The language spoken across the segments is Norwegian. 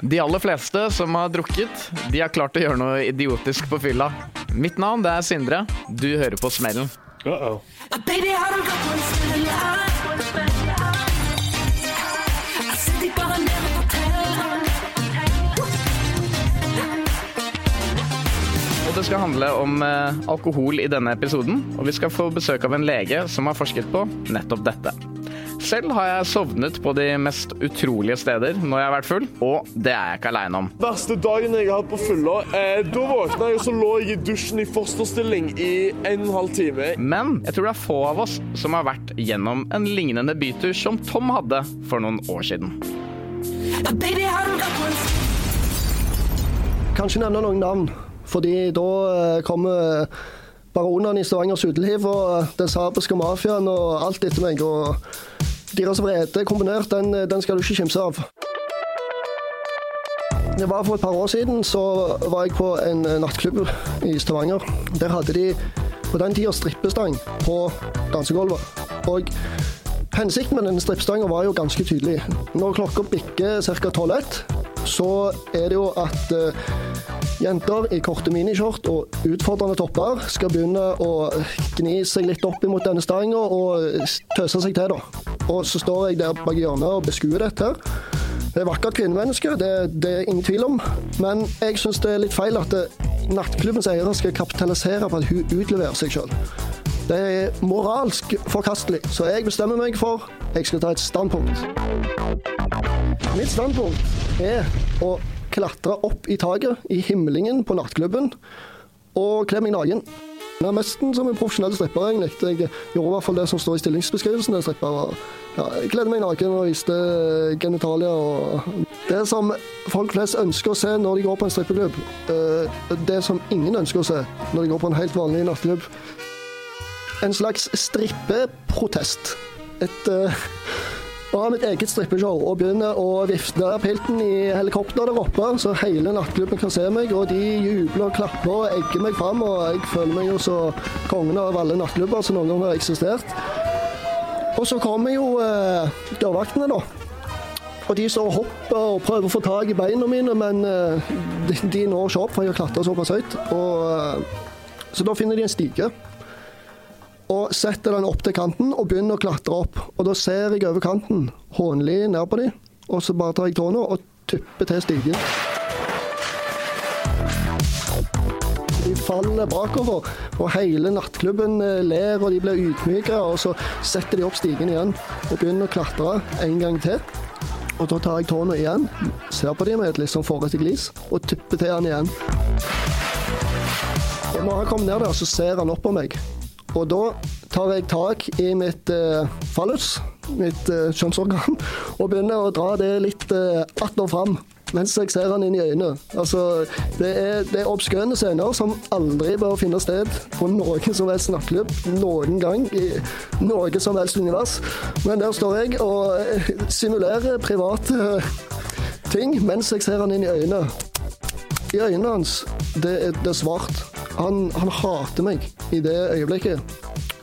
De aller fleste som har drukket, de har klart å gjøre noe idiotisk på fylla. Mitt navn det er Sindre. Du hører på Smellen. Uh -oh. Og det skal handle om eh, alkohol i denne episoden, og vi skal få besøk av en lege som har forsket på nettopp dette. Selv har jeg sovnet på de mest utrolige steder når jeg har vært full, og det er jeg ikke aleine om. Verste dagen jeg har hatt på fylla, eh, da våkna jeg, og så lå jeg i dusjen i fosterstilling i en og en halv time. Men jeg tror det er få av oss som har vært gjennom en lignende bytur som Tom hadde for noen år siden. Kanskje nevne noen navn, fordi da eh, kommer baronene i Stavangers uteliv og eh, den sabiske mafiaen og alt etter meg. og Deres vrede kombinert, den, den skal du ikke kimse av. Det var For et par år siden så var jeg på en nattklubb i Stavanger. Der hadde de på den tida strippestang på dansegulvet. Og hensikten med denne strippestanga var jo ganske tydelig. Når klokka bikker ca. 12.1, så er det jo at eh, jenter i korte minishort og utfordrende topper skal begynne å gni seg litt opp imot denne stanga og tøse seg til, da. Og så står jeg der bak hjørnet og beskuer dette. Det er vakkert kvinnemenneske, det, det er ingen tvil om. Men jeg syns det er litt feil at nattklubbens eiere skal kapitalisere på at hun utleverer seg sjøl. Det er moralsk forkastelig, så jeg bestemmer meg for jeg skal ta et standpunkt. Mitt standpunkt er å klatre opp i taket i himlingen på nattklubben og kle meg naken. Jeg er nesten som en profesjonell stripper, egentlig. Jeg gjorde i hvert fall det som står i stillingsbeskrivelsen. Jeg, Ja, jeg kledde meg naken og viste genitalia og Det som folk flest ønsker å se når de går på en strippeklubb. eh, Det som ingen ønsker å se når de går på en helt vanlig nattklubb. En slags strippeprotest. Et uh, å ha mitt eget strippeshow og begynner å vifte pilten i helikopter der oppe, så hele nattklubben kan se meg, og de jubler og klapper og egger meg fram, og jeg føler meg jo så kongen av alle nattklubber som noen gang har eksistert. Og så kommer jo eh, dørvaktene, da. Og de står og hopper og prøver å få tak i beina mine, men eh, de, de når ikke opp, for jeg har klatra såpass høyt. Og, eh, så da finner de en stige og setter den opp til kanten og begynner å klatre opp. Og da ser jeg over kanten, hånlig ned på dem, og så bare tar jeg tåna og tupper til stigen. De faller bakover, og hele nattklubben eh, ler og de blir ydmyka. Og så setter de opp stigen igjen og begynner å klatre en gang til. Og da tar jeg tåna igjen, ser på dem med et litt sånn forrete glis, og tupper til han igjen. Og når han kommer ned der, så ser han opp på meg. Og da tar jeg tak i mitt eh, fallus, mitt eh, kjønnsorgan, og begynner å dra det litt eh, att og fram. Mens jeg ser han inn i øynene. Altså, det er, det er obskøne scener som aldri bør finne sted på noen som helst nattklubb noen gang i noe som helst univers. Men der står jeg og eh, simulerer private ting mens jeg ser han inn i øynene. I øynene hans, det er, det er svart. Han, han hater meg i det øyeblikket.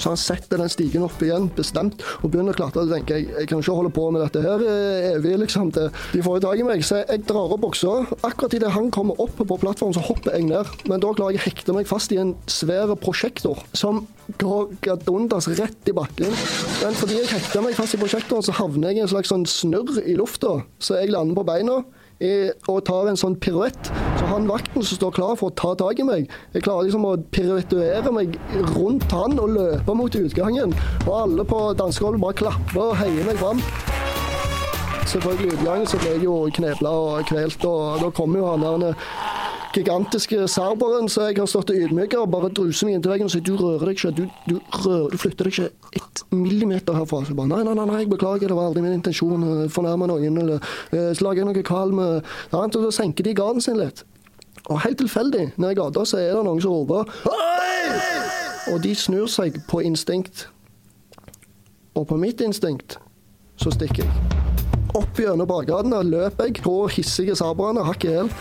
Så han setter den stigen opp igjen, bestemt, og begynner å klatre. Og tenker jeg, jeg kan ikke holde på med dette her eh, evig, liksom. Det, de får jo tak i meg. Så jeg drar opp buksa. Akkurat idet han kommer opp på plattformen, så hopper jeg ned. Men da klarer jeg å hekte meg fast i en svær prosjektor som går gadundas rett i bakken. Men fordi jeg hekter meg fast i prosjektoren, så havner jeg i en slags sånn snurr i lufta. Så jeg lander på beina og tar en sånn piruett. Så han vakten som står klar for å ta tak i meg, jeg klarer liksom å piruettuere meg rundt han og løpe mot utgangen. Og alle på dansegulvet bare klapper og heier meg fram. Selvfølgelig utgangen så ble jeg jo knebla og kvelt, og da kommer jo han der gigantiske serberen så jeg har stått og og bare druser meg inntil veggen og sier du rører deg ikke, du, du, rører, du flytter deg ikke ett millimeter herfra. Så jeg bare nei, nei, nei, nei, jeg beklager, det var aldri min intensjon fornærme noen eller eh, lage jeg noe kalm. eh, så senker de garden sin litt. Og helt tilfeldig, nede i gata, så er det noen som roper Og de snur seg på instinkt. Og på mitt instinkt så stikker jeg. Opp gjennom bakgatene løper jeg på hissige serberne, hakk i hæl.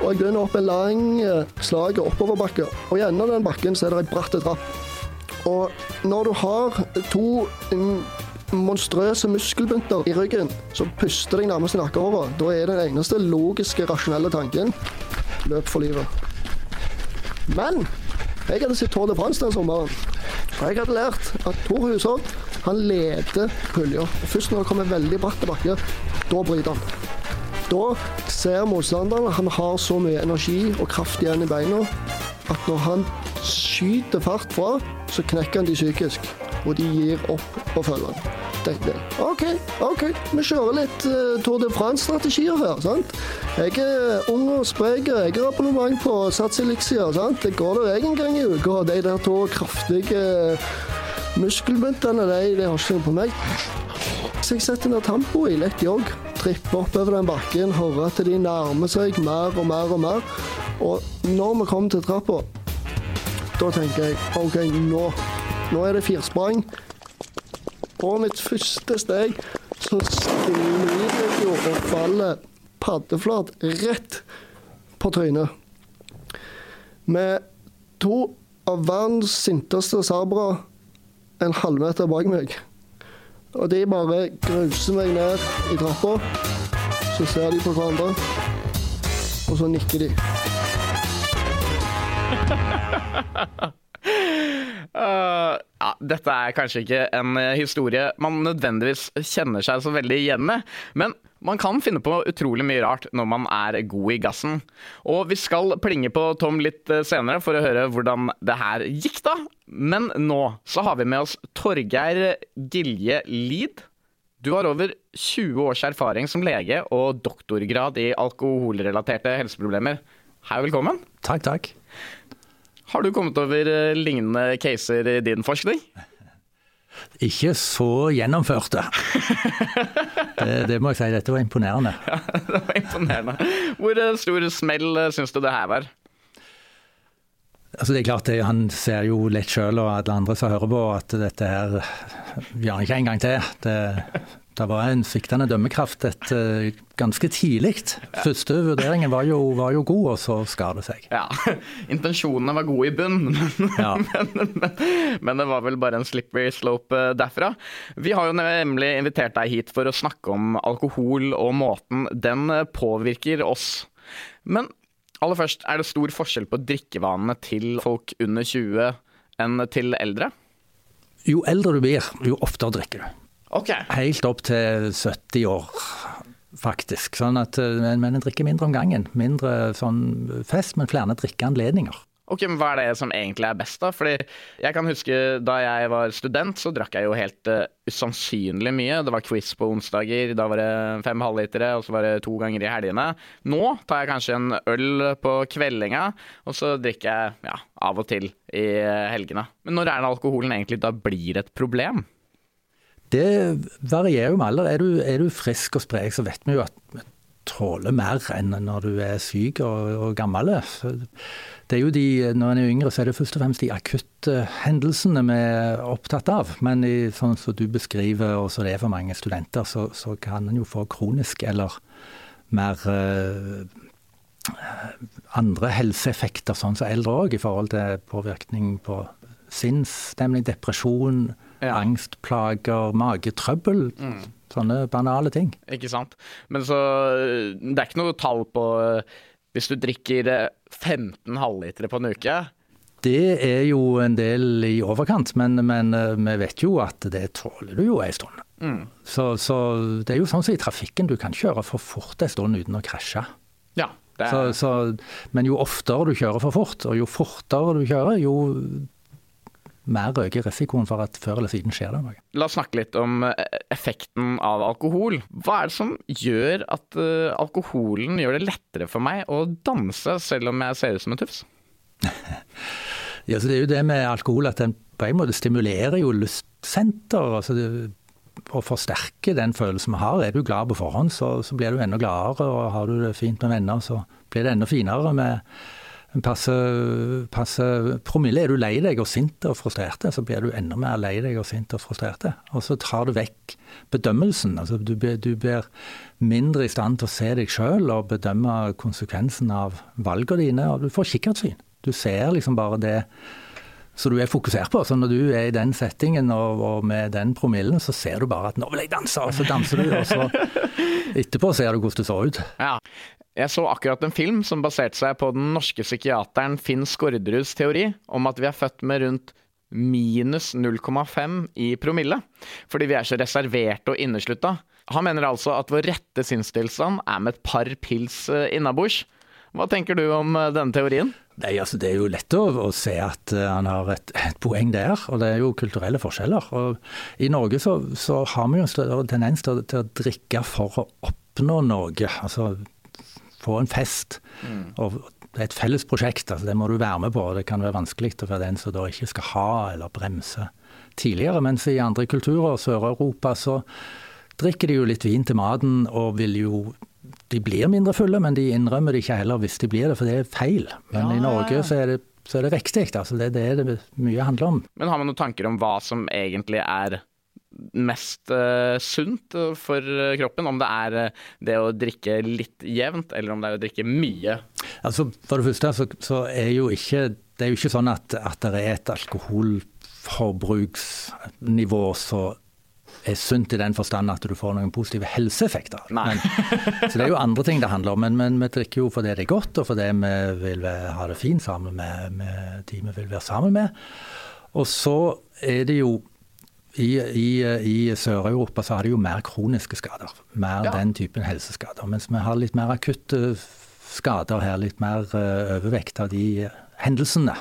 Og jeg begynner opp en lang eh, slag oppoverbakke. Og i enden av den bakken så er det ei bratt trapp. Og når du har to mm, monstrøse muskelbunter i ryggen som puster deg nærmest i over Da er den eneste logiske, rasjonelle tanken løp for livet. Men jeg hadde sett Tour de France den sommeren. Og jeg hadde lært at Tor Hushovd han leder pulja. Først når det kommer veldig bratt bakke, da bryter han. Da ser motstanderen han har så mye energi og kraft igjen i beina at når han skyter fart fra, så knekker han de psykisk. Og de gir opp å følge han. Dette. OK, OK, vi kjører litt uh, Tour de France-strategier her. sant? Jeg er ung og sprek, jeg har abonnement på Sats Elixir. sant? Det går der jeg en gang i uka. De der to kraftige muskelbuntene, de, de har ikke noe på meg. Så jeg setter ned tempoet i lett jogg, tripper oppover den bakken, hører at de nærmer seg mer og mer og mer. Og når vi kommer til trappa, da tenker jeg OK, nå, nå er det firsprang. På mitt første steg så sklir jo og faller paddeflat rett på trynet. Med to av verdens sinteste sabra en halvmeter bak meg. Og de bare gruser meg ned i trappa. Så ser de på hverandre, og så nikker de. Uh, ja, dette er kanskje ikke en eh, historie man nødvendigvis kjenner seg så veldig igjen i, men man kan finne på utrolig mye rart når man er god i gassen. Og vi skal plinge på Tom litt eh, senere for å høre hvordan det her gikk, da. Men nå så har vi med oss Torgeir Gilje Lid. Du har over 20 års erfaring som lege og doktorgrad i alkoholrelaterte helseproblemer. Hei, velkommen. Takk, takk. Har du kommet over eh, lignende caser i din forskning? Ikke så gjennomførte. Det, det må jeg si, dette var imponerende. Ja, det var imponerende. Hvor eh, stor smell eh, syns du det her var? Altså det er klart, det, Han ser jo lett sjøl og alle andre som hører på, at dette her gjør han ikke en gang til. Det, det var en sviktende dømmekraft et, uh, ganske tidlig. Første vurderingen var jo, var jo god, og så skar det seg. Ja, Intensjonene var gode i bunn, men, Ja. men, men, men det var vel bare en slippery slope eh, derfra. Vi har jo nemlig invitert deg hit for å snakke om alkohol og måten den eh, påvirker oss. Men aller først, er det stor forskjell på drikkevanene til folk under 20 enn til eldre? Jo eldre du blir, jo oftere drikker du. Ok. Helt opp til 70 år, faktisk. Sånn at, men, men en drikker mindre om gangen. Mindre sånn fest, men flere drikkeanledninger. Ok, men Hva er det som egentlig er best, da? Fordi jeg kan huske Da jeg var student, så drakk jeg jo helt uh, usannsynlig mye. Det var quiz på onsdager, da var det fem halvlitere, og så var det to ganger i helgene. Nå tar jeg kanskje en øl på kveldinga, og så drikker jeg ja, av og til i uh, helgene. Men når er det alkoholen egentlig da blir et problem? Det varierer jo med alder. Er du, er du frisk og sprek, så vet vi jo at tåler mer enn når du er syk og, og gammel. Det er jo de, når en er yngre, så er det først og fremst de akutte hendelsene vi er opptatt av. Men i, sånn som du beskriver, og som det er for mange studenter, så, så kan en jo få kronisk eller mer eh, andre helseeffekter, sånn som eldre òg, i forhold til påvirkning på sinnsstemning, depresjon, Ja. angstplager, magetrøbbel. Sånne banale ting. Ikke sant? Men så uh, Det er ikke noe tall på uh, hvis du drikker uh, 15 halvlitere på en uke. Det er jo en del i overkant, men, men eh, vi vet jo at det tåler du jo en stund. Så, så det er jo sånn som i trafikken, du kan kjøre for fort en stund uten å krasje. Ja. Det Så, er, så, men jo oftere du kjører for fort, og jo fortere du kjører, jo mer øker risikoen for at før eller siden skjer det noe. La oss snakke litt om uh, effekten av alkohol. Hva er det som gjør at uh, alkoholen gjør det lettere for meg å danse, selv om jeg ser ut som en tufs? Ja, så det er jo det med alkohol at den på en måte stimulerer jo lystsenter. altså det, og forsterker den følelsen vi har. Er du glad på forhånd, så, så blir du enda gladere. Og har du det fint med venner, så blir det enda finere med passe, passe promille. Er du lei deg og sint og frustrert, så blir du enda mer lei deg og sint og frustrert. Og så tar du vekk bedømmelsen. altså Du, du blir mindre i stand til å se deg sjøl og bedømme konsekvensen av valgene dine, og du får kikkertsyn. Du ser liksom bare det så du er fokusert på. Så når du er i den settingen og, og med den promillen, så ser du bare at 'nå vil jeg danse', og så danser du. Og så etterpå ser du hvordan det så ut. Ja. Jeg så akkurat en film som baserte seg på den norske psykiateren Finn Skårderuds teori om at vi er født med rundt minus 0,5 i promille, fordi vi er så reserverte og inneslutta. Han mener altså at vår rette sinnstilstand er med et par pils eh, innabords. Hva tenker du om eh, denne teorien? Nei, altså Det er jo lett å, å se at uh, han har et, et poeng der, og det er jo kulturelle forskjeller. Og I Norge så, så har vi jo en større tendens til, til å drikke for å oppnå noe. Altså få en fest. Og det er et felles prosjekt, altså det må du være med på. og Det kan være vanskelig å være den som da ikke skal ha eller bremse tidligere. Mens i andre kulturer, Sør-Europa, så drikker de jo litt vin til maten og vil jo De blir mindre fulle, men de innrømmer det ikke heller hvis de blir det, for det er feil. Men Ja, i Norge så er det, så er det riktig. Altså det er det det mye handler om. Men har man noen tanker om hva som egentlig er mest uh, sunt for eh, kroppen? Om det er eh, det å drikke litt jevnt, eller om det er å drikke mye? Altså, for det første så, så er jo ikke det er jo ikke sånn at, at det er et alkoholforbruksnivå som er sunt i den forstand at du får noen positive helseeffekter. Men, så det er jo andre ting det handler om. Men, men vi drikker jo fordi det er godt, og fordi vi vil ha det fint sammen med, med de vi vil være sammen med. Og så er det jo i, i, i Sør-Europa så har de jo mer kroniske skader. Mer Ja. den typen helseskader. Mens vi har litt mer akutte skader her. Litt mer eh, overvekt av de hendelsene.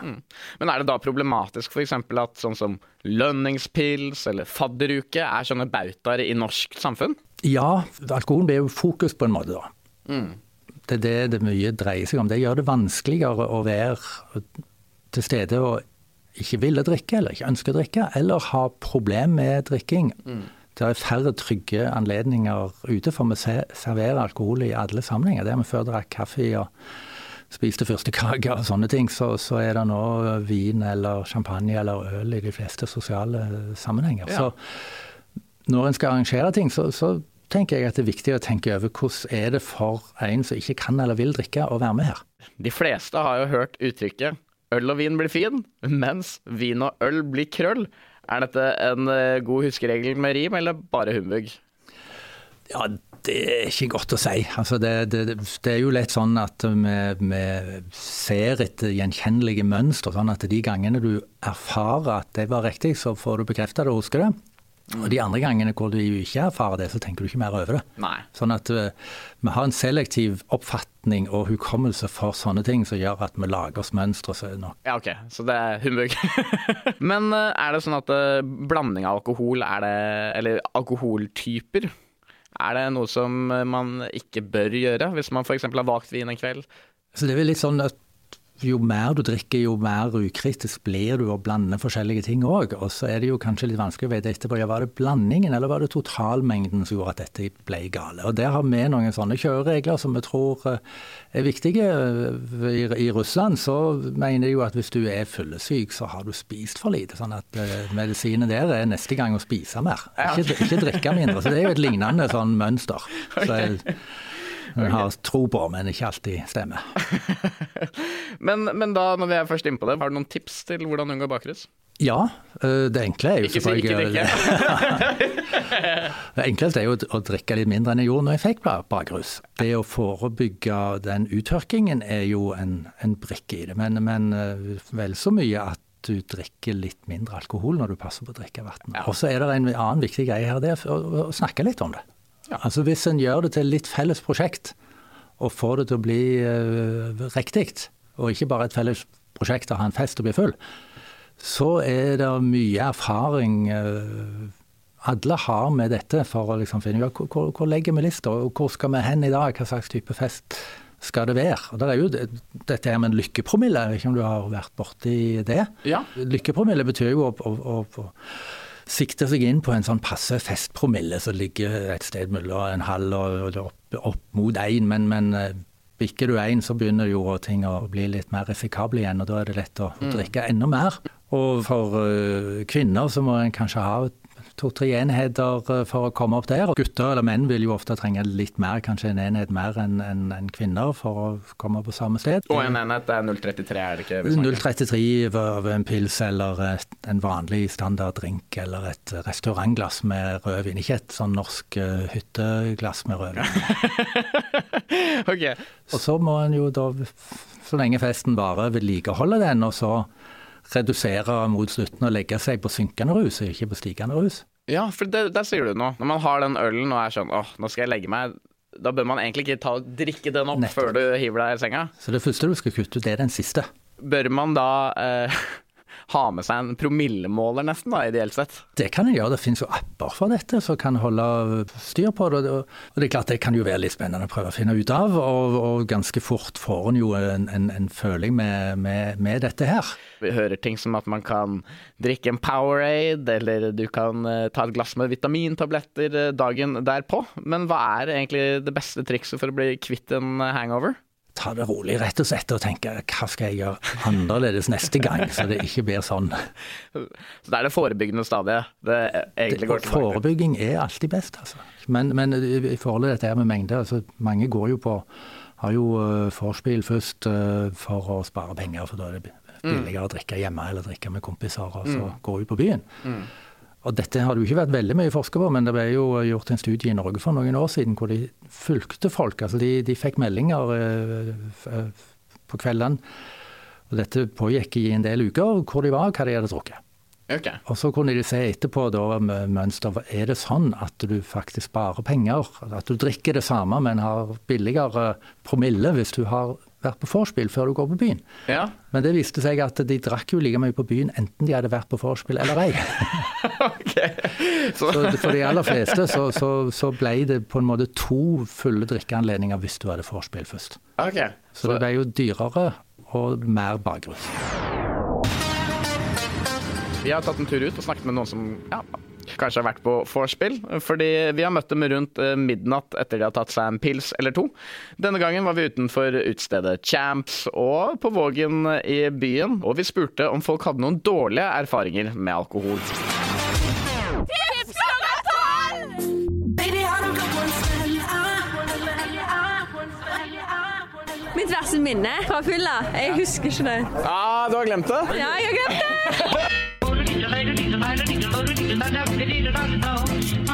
Men er det da problematisk f.eks. at sånn som lønningspils eller fadderuke er sånne bautaer i norsk samfunn? Ja, alkoholen blir jo fokus på en måte, da. Det er det det mye dreier seg om. Det gjør det vanskeligere å være til stede og ikke ville drikke, eller ikke ønske å drikke, eller ha problem med drikking. Det er færre trygge anledninger ute, for vi se- serverer alkohol i alle sammenhenger. Der vi før drakk kaffe og spiste fyrstekake og sånne ting, så, så er det nå vin eller champagne eller øl i de fleste sosiale sammenhenger. Ja. Så når en skal arrangere ting, så, så tenker jeg at det er viktig å tenke over hvordan er det for en som ikke kan eller vil drikke, å være med her. De fleste har jo hørt uttrykket 'øl og vin blir fin', mens vin og øl blir krøll. Er dette en eh, god huskeregel med rim, eller bare humbug? Ja, det er ikke godt å si. Altså det, det, det er jo litt sånn at vi, vi ser etter gjenkjennelige mønstre. Sånn at de gangene du erfarer at det var riktig, så får du bekrefta det og husker det. Og de andre gangene hvor du ikke erfarer det, så tenker du ikke mer over det. Nei. Sånn at vi, vi har en selektiv oppfatning og hukommelse for sånne ting som gjør at vi lager oss mønstre er Ja, ok, så det er humbug. Men eh, er det sånn at eh, blanding av alkohol er det Eller alkoholtyper, er det noe som eh, man ikke bør gjøre hvis man f.eks. har valgt vin en kveld? Så det er vel litt sånn at jo mer du drikker, jo mer ukritisk blir du og blander forskjellige ting òg. Og så er det jo kanskje litt vanskelig å vite etterpå ja, var det blandingen eller var det totalmengden som gjorde at dette ble gale. Og Der har vi noen sånne kjøreregler som vi tror eh, er viktige. I, I Russland så mener de jo at hvis du er fyllesyk, så har du spist for lite. Sånn at eh, medisinen der er neste gang å spise mer, ikke, ikke drikke mindre. Så det er jo et lignende sånn mønster. Så jeg har tro på, men ikke alltid stemmer. Men, men da, når vi er først inne på det, har du noen tips til hvordan unngå bakrus? Ja, eh, det enkle er jo Ikke si ikke drikke. Det enkleste er jo å drikke litt mindre enn jeg gjorde når jeg fikk ba- bakrus. Det å forebygge den uttørkingen er jo en, en brikke i det, men, men eh, vel så mye at du drikker litt mindre alkohol når du passer på å drikke vann. Og så er det en annen viktig greie her, det er å snakke litt om det. Altså Hvis en gjør det til litt felles prosjekt, og får det til å bli uh, riktig, og ikke bare et felles prosjekt å ha en fest og bli full, så er det mye erfaring uh, alle har med dette for å liksom finne ut hvor, hvor, hvor legger vi lista, og hvor skal vi hen i dag, hva slags type fest skal det være. Og det er jo det, dette her med en lykkepromille, jeg vet ikke om du har vært borti det? Ja. Lykkepromille betyr jo å, å, å, å sikte seg inn på en sånn passe festpromille som ligger et sted mellom en halv og, opp, opp mot én, men, men eh, bikker du én, så begynner jo ting å bli litt mer risikable igjen, og da er det lett å drikke enda mer. Og for eh, kvinner så må en kanskje ha to-tre enheter eh, for å komme opp der. Og Gutter eller menn vil jo ofte trenge litt mer, kanskje en enhet mer enn en, en kvinner for å komme på samme sted. Og en enhet er 033, er det ikke? vi snakker? 033 av en pils eller et, en vanlig standard drink eller et restaurantglass med rødvin. Ikke et sånn norsk eh, hytteglass med rødvin. Ok, Og så må en jo da, så lenge festen varer, vedlikeholde den, og så redusere mot slutten og legge seg på synkende rus, ikke på stigende rus. Ja, for det, der sier du noe. Når man har den ølen og er sånn åh, nå skal jeg legge meg, da bør man egentlig ikke ta drikke den opp Nettopp. før du hiver deg i senga. Så det første du skal kutte ut, det er den siste. Bør man da eh, ha med seg en promillemåler nesten, da, ideelt sett? Det kan en gjøre. Det finnes jo apper for dette som kan holde styr på det. Og det er klart det kan jo være litt spennende å prøve å finne ut av, og, og ganske fort får en jo en, en, en føling med, med, med dette her. Vi hører ting som at man kan drikke en Powerade, eller du kan eh, ta et glass med vitamintabletter eh, dagen derpå. Men hva er egentlig det beste trikset for å bli kvitt en hangover? Ta det rolig rett og slett og tenke hva skal jeg gjøre annerledes neste gang, så det ikke blir sånn. Så det er det forebyggende stadiet det egentlig går tilbake forebygging er alltid best, altså. Men, men i i forhold til dette her med mengde, altså mange går jo på har jo uh, vorspiel først eh, for å spare penger, for da er det billigere å drikke hjemme eller drikke med kompiser, og så går ut på byen. Og dette har det jo ikke vært veldig mye forska på, men det ble jo gjort en studie i Norge for noen år siden hvor de fulgte folk. Altså de, de fikk meldinger eh, eh, på kveldene, og dette pågikk i en del uker, hvor de var og hva de hadde drukket. Ok. Og så kunne de se etterpå da med mønster. Er det sånn at du faktisk sparer penger? At du drikker det samme, men har billigere promille hvis du har vært på vorspiel før du går på byen? Ja. Men det viste seg at de drakk jo like mye på byen enten de hadde vært på vorspiel eller ei. okay. Så, Så for de aller fleste så, så, så ble det på en måte to fulle drikkeanledninger hvis du hadde vorspiel først. Okay. Så det ble jo dyrere og mer bakgrunn. Vi har tatt en tur ut og snakket med noen som ja, kanskje har vært på vorspiel. Fordi vi har møtt dem rundt eh, midnatt etter de har tatt seg en pils eller to. Denne gangen var vi utenfor utestedet Champs og på Vågen i byen. Og vi spurte om folk hadde noen dårlige erfaringer med alkohol. Mitt verste minne fra fylla. Jeg husker ikke det. Ah, du har glemt det? Ja, jeg har glemt det!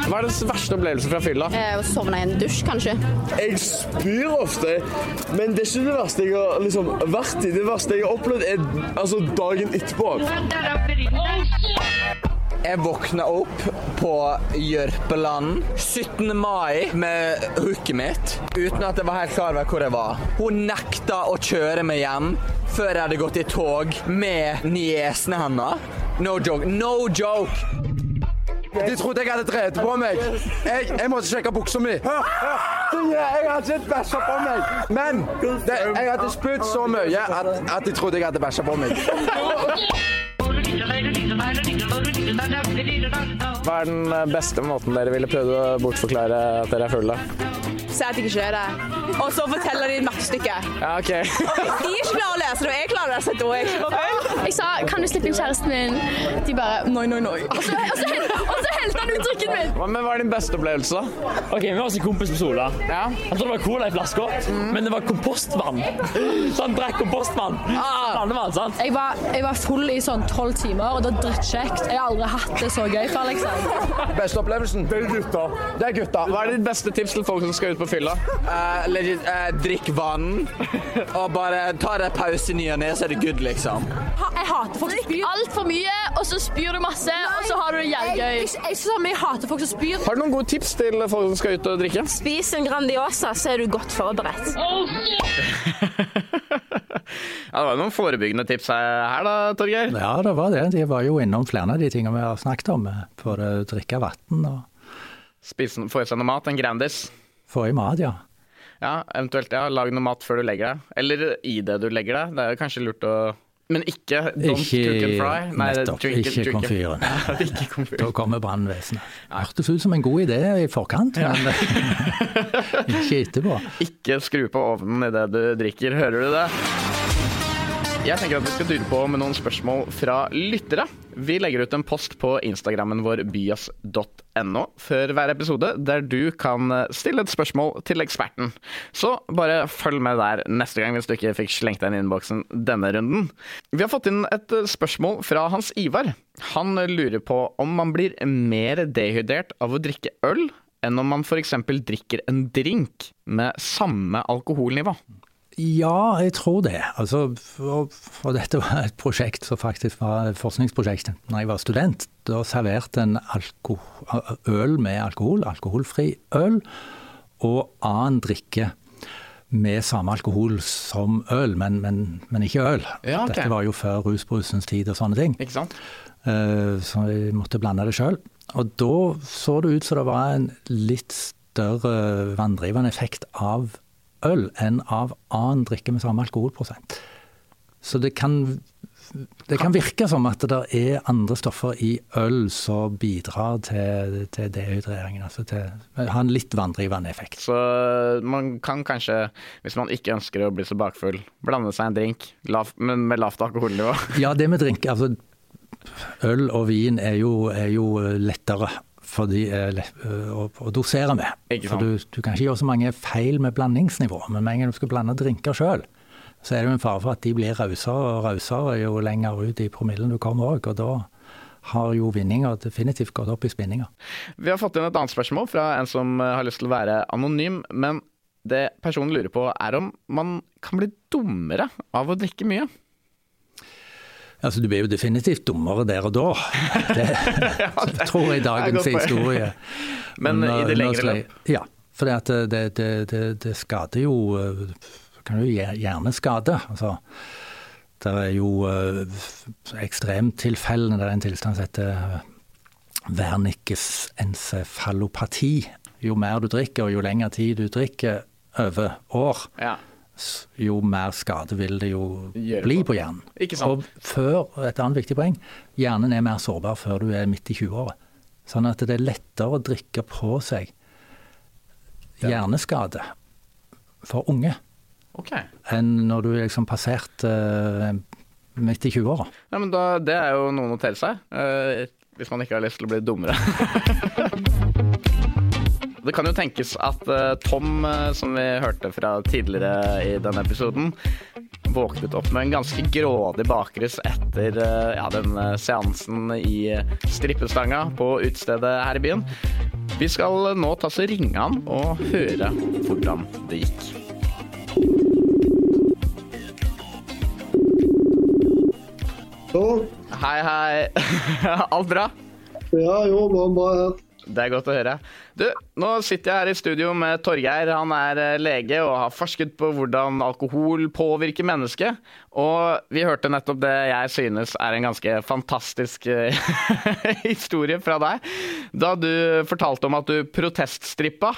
Hva er den verste opplevelsen fra fylla? Å sovne i en dusj, kanskje. Jeg spyr ofte, men det er ikke det verste jeg har liksom, vært i. Det verste jeg har opplevd, er altså, dagen etterpå. Jeg våkna opp på Jørpeland 17. mai med hooket mitt, uten at jeg var helt klar over hvor jeg var. Hun nekta å kjøre meg hjem før jeg hadde gått i tog med niesene hennes. No joke. No joke! De trodde jeg hadde drevet på meg. Jeg, jeg måtte sjekke buksa mi. Hør, hør. Jeg hadde ikke bæsja på meg. Men det, jeg hadde spydd så mye at, at de trodde jeg hadde bæsja på meg. Hva er den eh, beste måten dere ville prøvd å bortforklare at dere er fulle? Si at jeg ikke er det. Og så forteller de et mattestykke. Ja, ok. Hvis de ikke klarer å lese det, og jeg klarer å lese det, da er jeg ikke full. Jeg sa 'kan du slippe inn kjæresten min'? De bare Noi, noi, noi. Og så, og så, og så helte han ut drikken min! Hva- Men hva er din beste opplevelse? da? Ok, Vi var hos en kompis på Sola. Ja. Han trodde det var cola i flaska, men det var kompostvann. Så han drakk kompostvann. Blandevann, sant? Jeg var, jeg var full i sånn tolv timer, og det var drittkjekt. Jeg har aldri hatt det så gøy før, liksom. Beste opplevelsen? Det er gutta. Det er gutta. Hva er ditt beste tips til folk som skal ut på fylla? Uh, legit, eh, drikk vann, og bare ta deg pause i ny og ne, så er det good, liksom. Ha, jeg hater folk som spyr. Altfor mye, og så spyr du masse, og så har du det jævlig gøy. Jeg, jeg, jeg, jeg hater folk som spyr. Har du noen gode tips til folk som skal ut og drikke? Spis en Grandiosa, så er du godt forberedt. Ja, Det var noen forebyggende tips her da, Torgeir. Ja, det var det. De var jo innom flere av de tingene vi har snakket om. eh, For å drikke vann og Spise, få i seg noe mat, en Grandis. Få i mat, ja. Ja, eventuelt ja, lag noe mat før du legger deg. Eller i det du legger deg. Det er kanskje lurt å Men ikke don't Ikke cook and fry. nettopp, drink ikke komfyren. Da kommer brannvesenet. Hørtes ut som en god idé i forkant, men ikke etterpå. Ikke skru på ovnen idet du drikker, hører du det? Jeg tenker at vi skal dure på med noen spørsmål fra lyttere. Vi legger ut en post på Instagrammen vår byas.no før hver episode, der du kan stille et spørsmål til eksperten. Så bare følg med der neste gang hvis du ikke fikk slengt deg inn i innboksen denne runden. Vi har fått inn et spørsmål fra Hans Ivar. Han lurer på om man blir mer dehydrert av å drikke øl enn om man f.eks. drikker en drink med samme alkoholnivå. Ja, jeg tror det. Altså, for, for, dette var et prosjekt som faktisk var et forskningsprosjekt da jeg var student. Da serverte en øl med alkohol, alkoholfri øl, og annen drikke med samme alkohol som øl, men, men, men ikke øl. Ja, okay. Dette var jo før rusbrusens tid og sånne ting. Uh, så jeg måtte blande det sjøl. Og da så det ut som det var en litt større vanndrivende effekt av øl enn av annen drikke med samme alkoholprosent. Så det kan, det kan virke som at det er andre stoffer i øl som bidrar til, til dehydreringen. Altså til ha en litt vanndrivende effekt. Så man kan kanskje, hvis man ikke ønsker å bli så bakfull, blande seg en drink lav, men med lavt alkoholnivå? Ja, det med drink. altså Øl og vin er jo, er jo lettere fordi, eh, å, å dosere med. For du, du, kan ikke gjøre så mange feil med blandingsnivå, men med en gang du skal blande drinker sjøl, så er det jo en fare for at de blir rausere og rausere jo lenger ut i promillen du kommer òg. Og da har jo vinninga definitivt gått opp i spinninga. Vi har fått inn et annet spørsmål fra en som eh, har lyst til å være anonym. Men det personen lurer på er om man kan bli dummere av å drikke mye? Altså, Du blir jo definitivt dummere der og da. Det, ja, det tror jeg dagens historie. Men i det lengre løp? Ja. For det, det, det, skader jo kan jo hjerneskade. Altså, det er jo uh, ekstremtilfellene. Det er en tilstand som heter Wernickes encefalopati. Jo mer du drikker, og jo lengre tid du drikker over år, ja jo mer skade vil det jo bli på hjernen. Og før, et annet viktig poeng, hjernen er mer sårbar før du er midt i 20-året. Sånn at det er lettere å drikke på seg hjerneskade for unge okay. enn når du er liksom passert uh, midt i 20-åra. Ja, men da, det er jo noen å telle seg, uh, hvis man ikke har lyst til å bli dummere. Det kan jo tenkes at uh, Tom, uh, som vi hørte fra tidligere i denne episoden, våknet opp med en ganske grådig bakrus etter uh, ja, den seansen i strippestanga på utestedet her i byen. Vi skal nå ta så ringe han og høre hvordan det gikk. Hei, hei. Alt bra? Ja, jo, mamma her. Det er godt å høre. Du, nå sitter jeg her i studio med Torgeir. Han er eh, lege og har forsket på hvordan alkohol påvirker mennesket. Og vi hørte nettopp det jeg synes er en ganske fantastisk eh, historie fra deg. Da du fortalte om at du proteststrippa.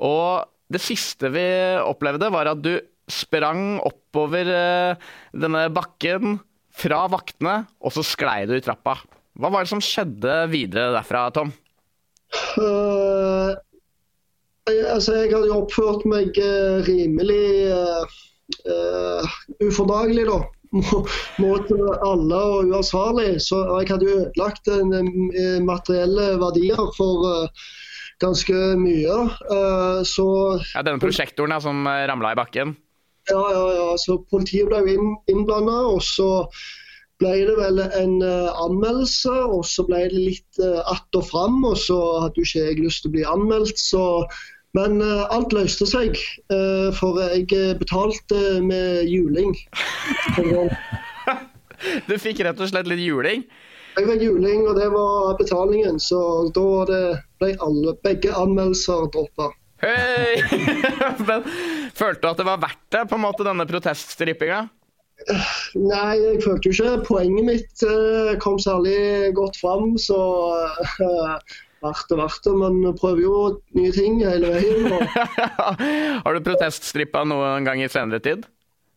Og det siste vi opplevde, var at du sprang oppover eh, denne bakken fra vaktene, og så sklei du i trappa. Hva var det som skjedde videre derfra, Tom? Uh, altså, jeg hadde jo oppført meg uh, rimelig uh, ufordragelig, da. Mot alle og uansvarlig. Så jeg hadde jo ødelagt materielle verdier for ganske mye. Så Ja, Denne prosjektoren som ramla i bakken? Ja, ja, ja. Så politiet ble innblanda. Og så ble det vel en uh, anmeldelse, og så ble det litt uh, att og fram. Og så hadde jo ikke jeg lyst til å bli anmeldt, så Men uh, alt løste seg, uh, for jeg betalte med juling. du fikk rett og slett litt juling? Jeg fikk juling, og det var betalingen. Så da det, ble alle, begge anmeldelser droppa. Hey! Men følte du at det var verdt det, på en måte, denne proteststrippinga? Nei, jeg følte jo ikke poenget mitt uh, kom særlig godt fram. Så Vart verdt og verdt det. Man prøver jo nye ting hele veien. Har du proteststrippa noen gang i senere tid?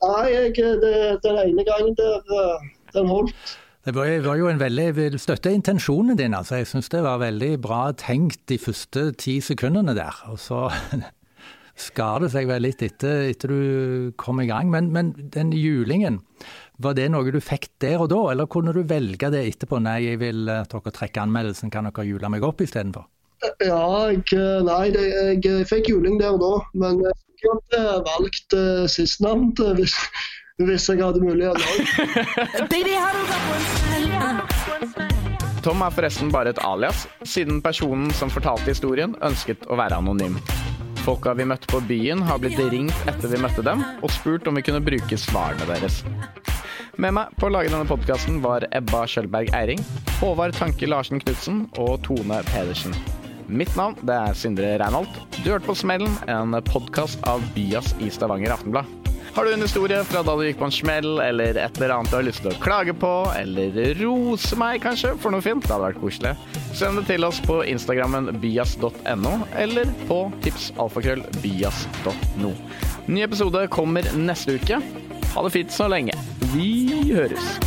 Nei, jeg, det, den ene gangen der uh, den holdt. Det var, var, jo en veldig, vil støtte intensjonen din. altså. Jeg syns det var veldig bra tenkt de første ti sekundene der. Og så skar det seg vel litt etter, etter du kom i gang. Men, men den julingen Var det noe du fikk der og da, eller kunne du velge det etterpå? Nei, jeg vil at dere trekker anmeldelsen, kan dere jule meg opp istedenfor? Ja, jeg, nei, det, jeg, jeg fikk juling der og da, men jeg hadde valgt uh, sistnevnte hvis, hvis jeg hadde mulighet. Ah. Tom er forresten bare et alias, siden personen som fortalte historien, ønsket å være anonym. Folka vi møtte på byen, har blitt ringt etter vi møtte dem, og spurt om vi kunne bruke svarene deres. Med meg på å lage denne podkasten var Ebba Skjølberg Eiring, Håvard Tanke Larsen Knutsen og Tone Pedersen. Mitt navn det er Sindre Reinholt. Du hørte på Smellen, en podkast av Byas i Stavanger Aftenblad. Har du en historie fra da du gikk på en smell, eller et eller annet du har lyst til å klage på, eller rose meg kanskje for noe fint? Det hadde vært koselig. Send det til oss på Instagrammen bias.no, eller på tipsalfakrøllbias.no. Ny episode kommer neste uke. Ha det fint så lenge. Vi høres.